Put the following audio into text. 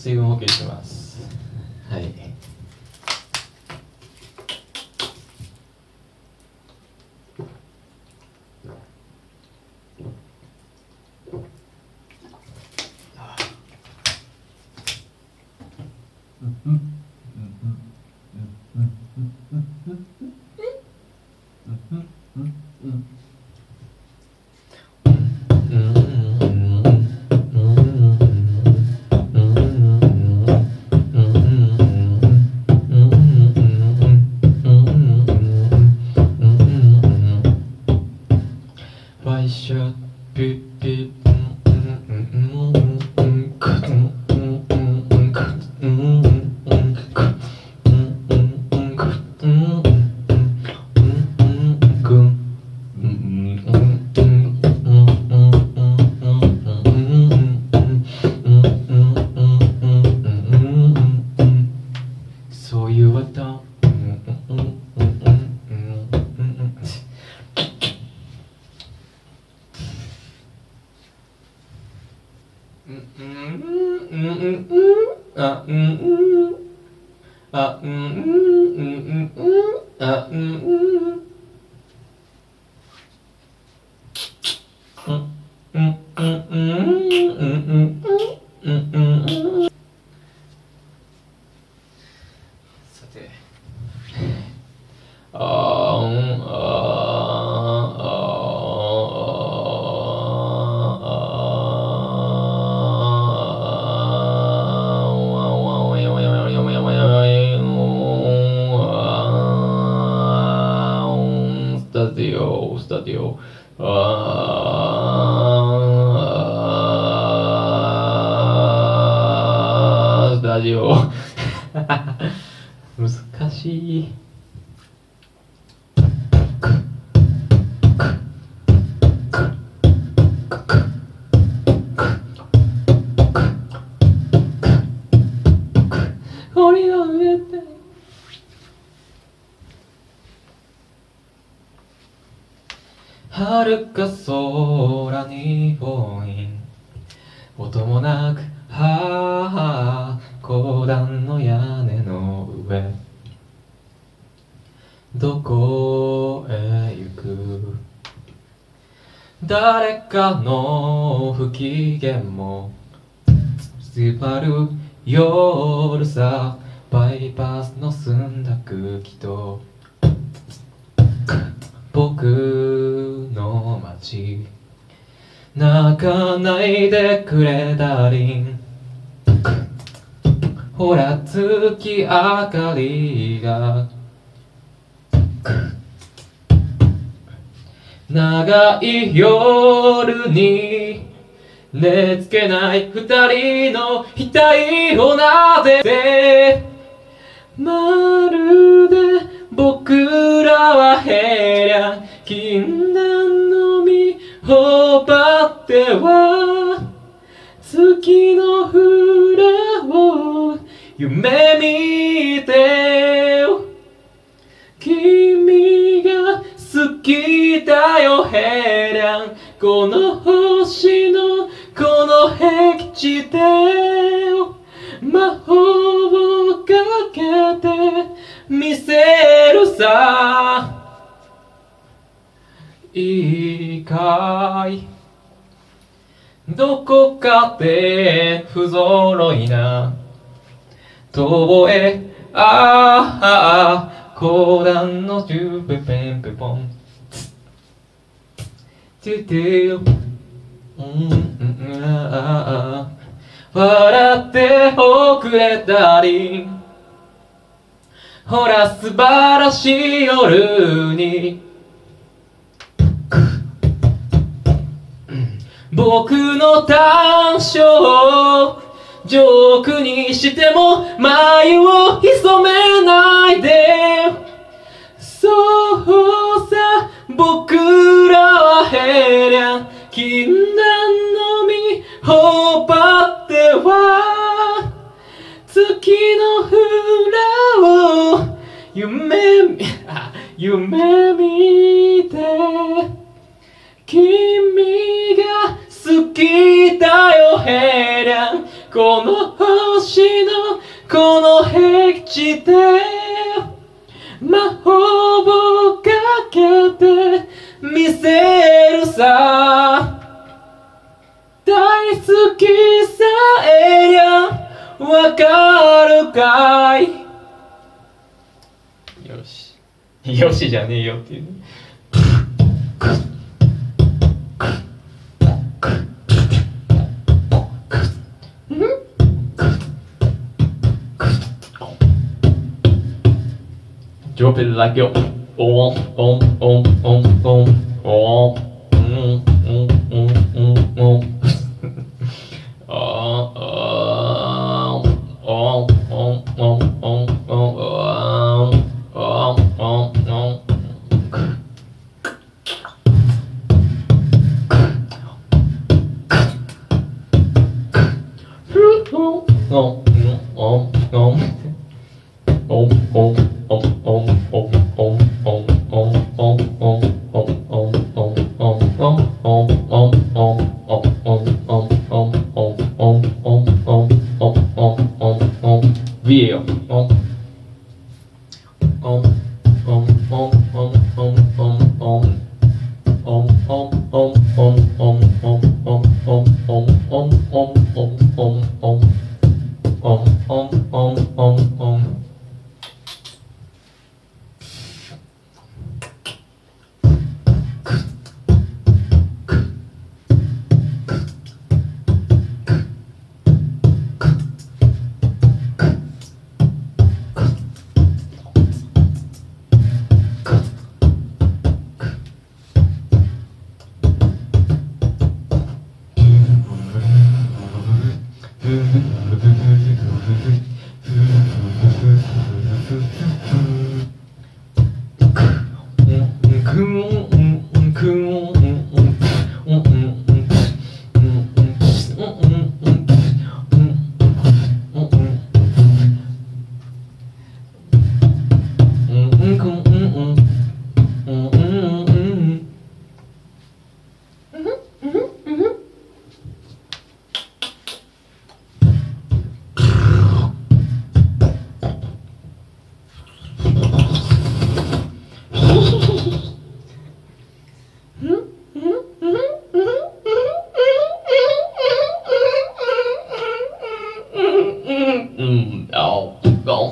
水分補給します。はい。うんうんうんうんうんうんうん。Why should be, さジオスタジオあー。スタジオ。難しい。遥か空にボイ音もなくはあ公団の屋根の上。どこへ行く？誰かの不機嫌も。迫る夜さバイパスの澄んだ空気と。僕の街泣かないでくれダーリンほら月明かりが。長い夜に寝つけない二人の額を撫でて。まるで僕らはへりゃ禁断の実を奪っては月の裏を夢見て君が好きだよヘリャンこの星のこの僻地で魔法どこかで不揃いな。遠へああ講談のジュペペンペポン。トゥトゥうんうんうんああ笑っておくれダーリンほら素晴らしい夜に。僕の短所をジョークにしても眉を潜めないで。そうさ僕らはヘリャン禁断の実を奪っては。月の裏を夢みあ夢見て。君が好きだよヘレンこの星のこの僻地で魔法をかけて見せるさ。大好きさえりゃわかるかい？よし。よしじゃねえよっていうね。Drop it like yo. Om, om, om, om, om, om. om, om. 軍門 gol.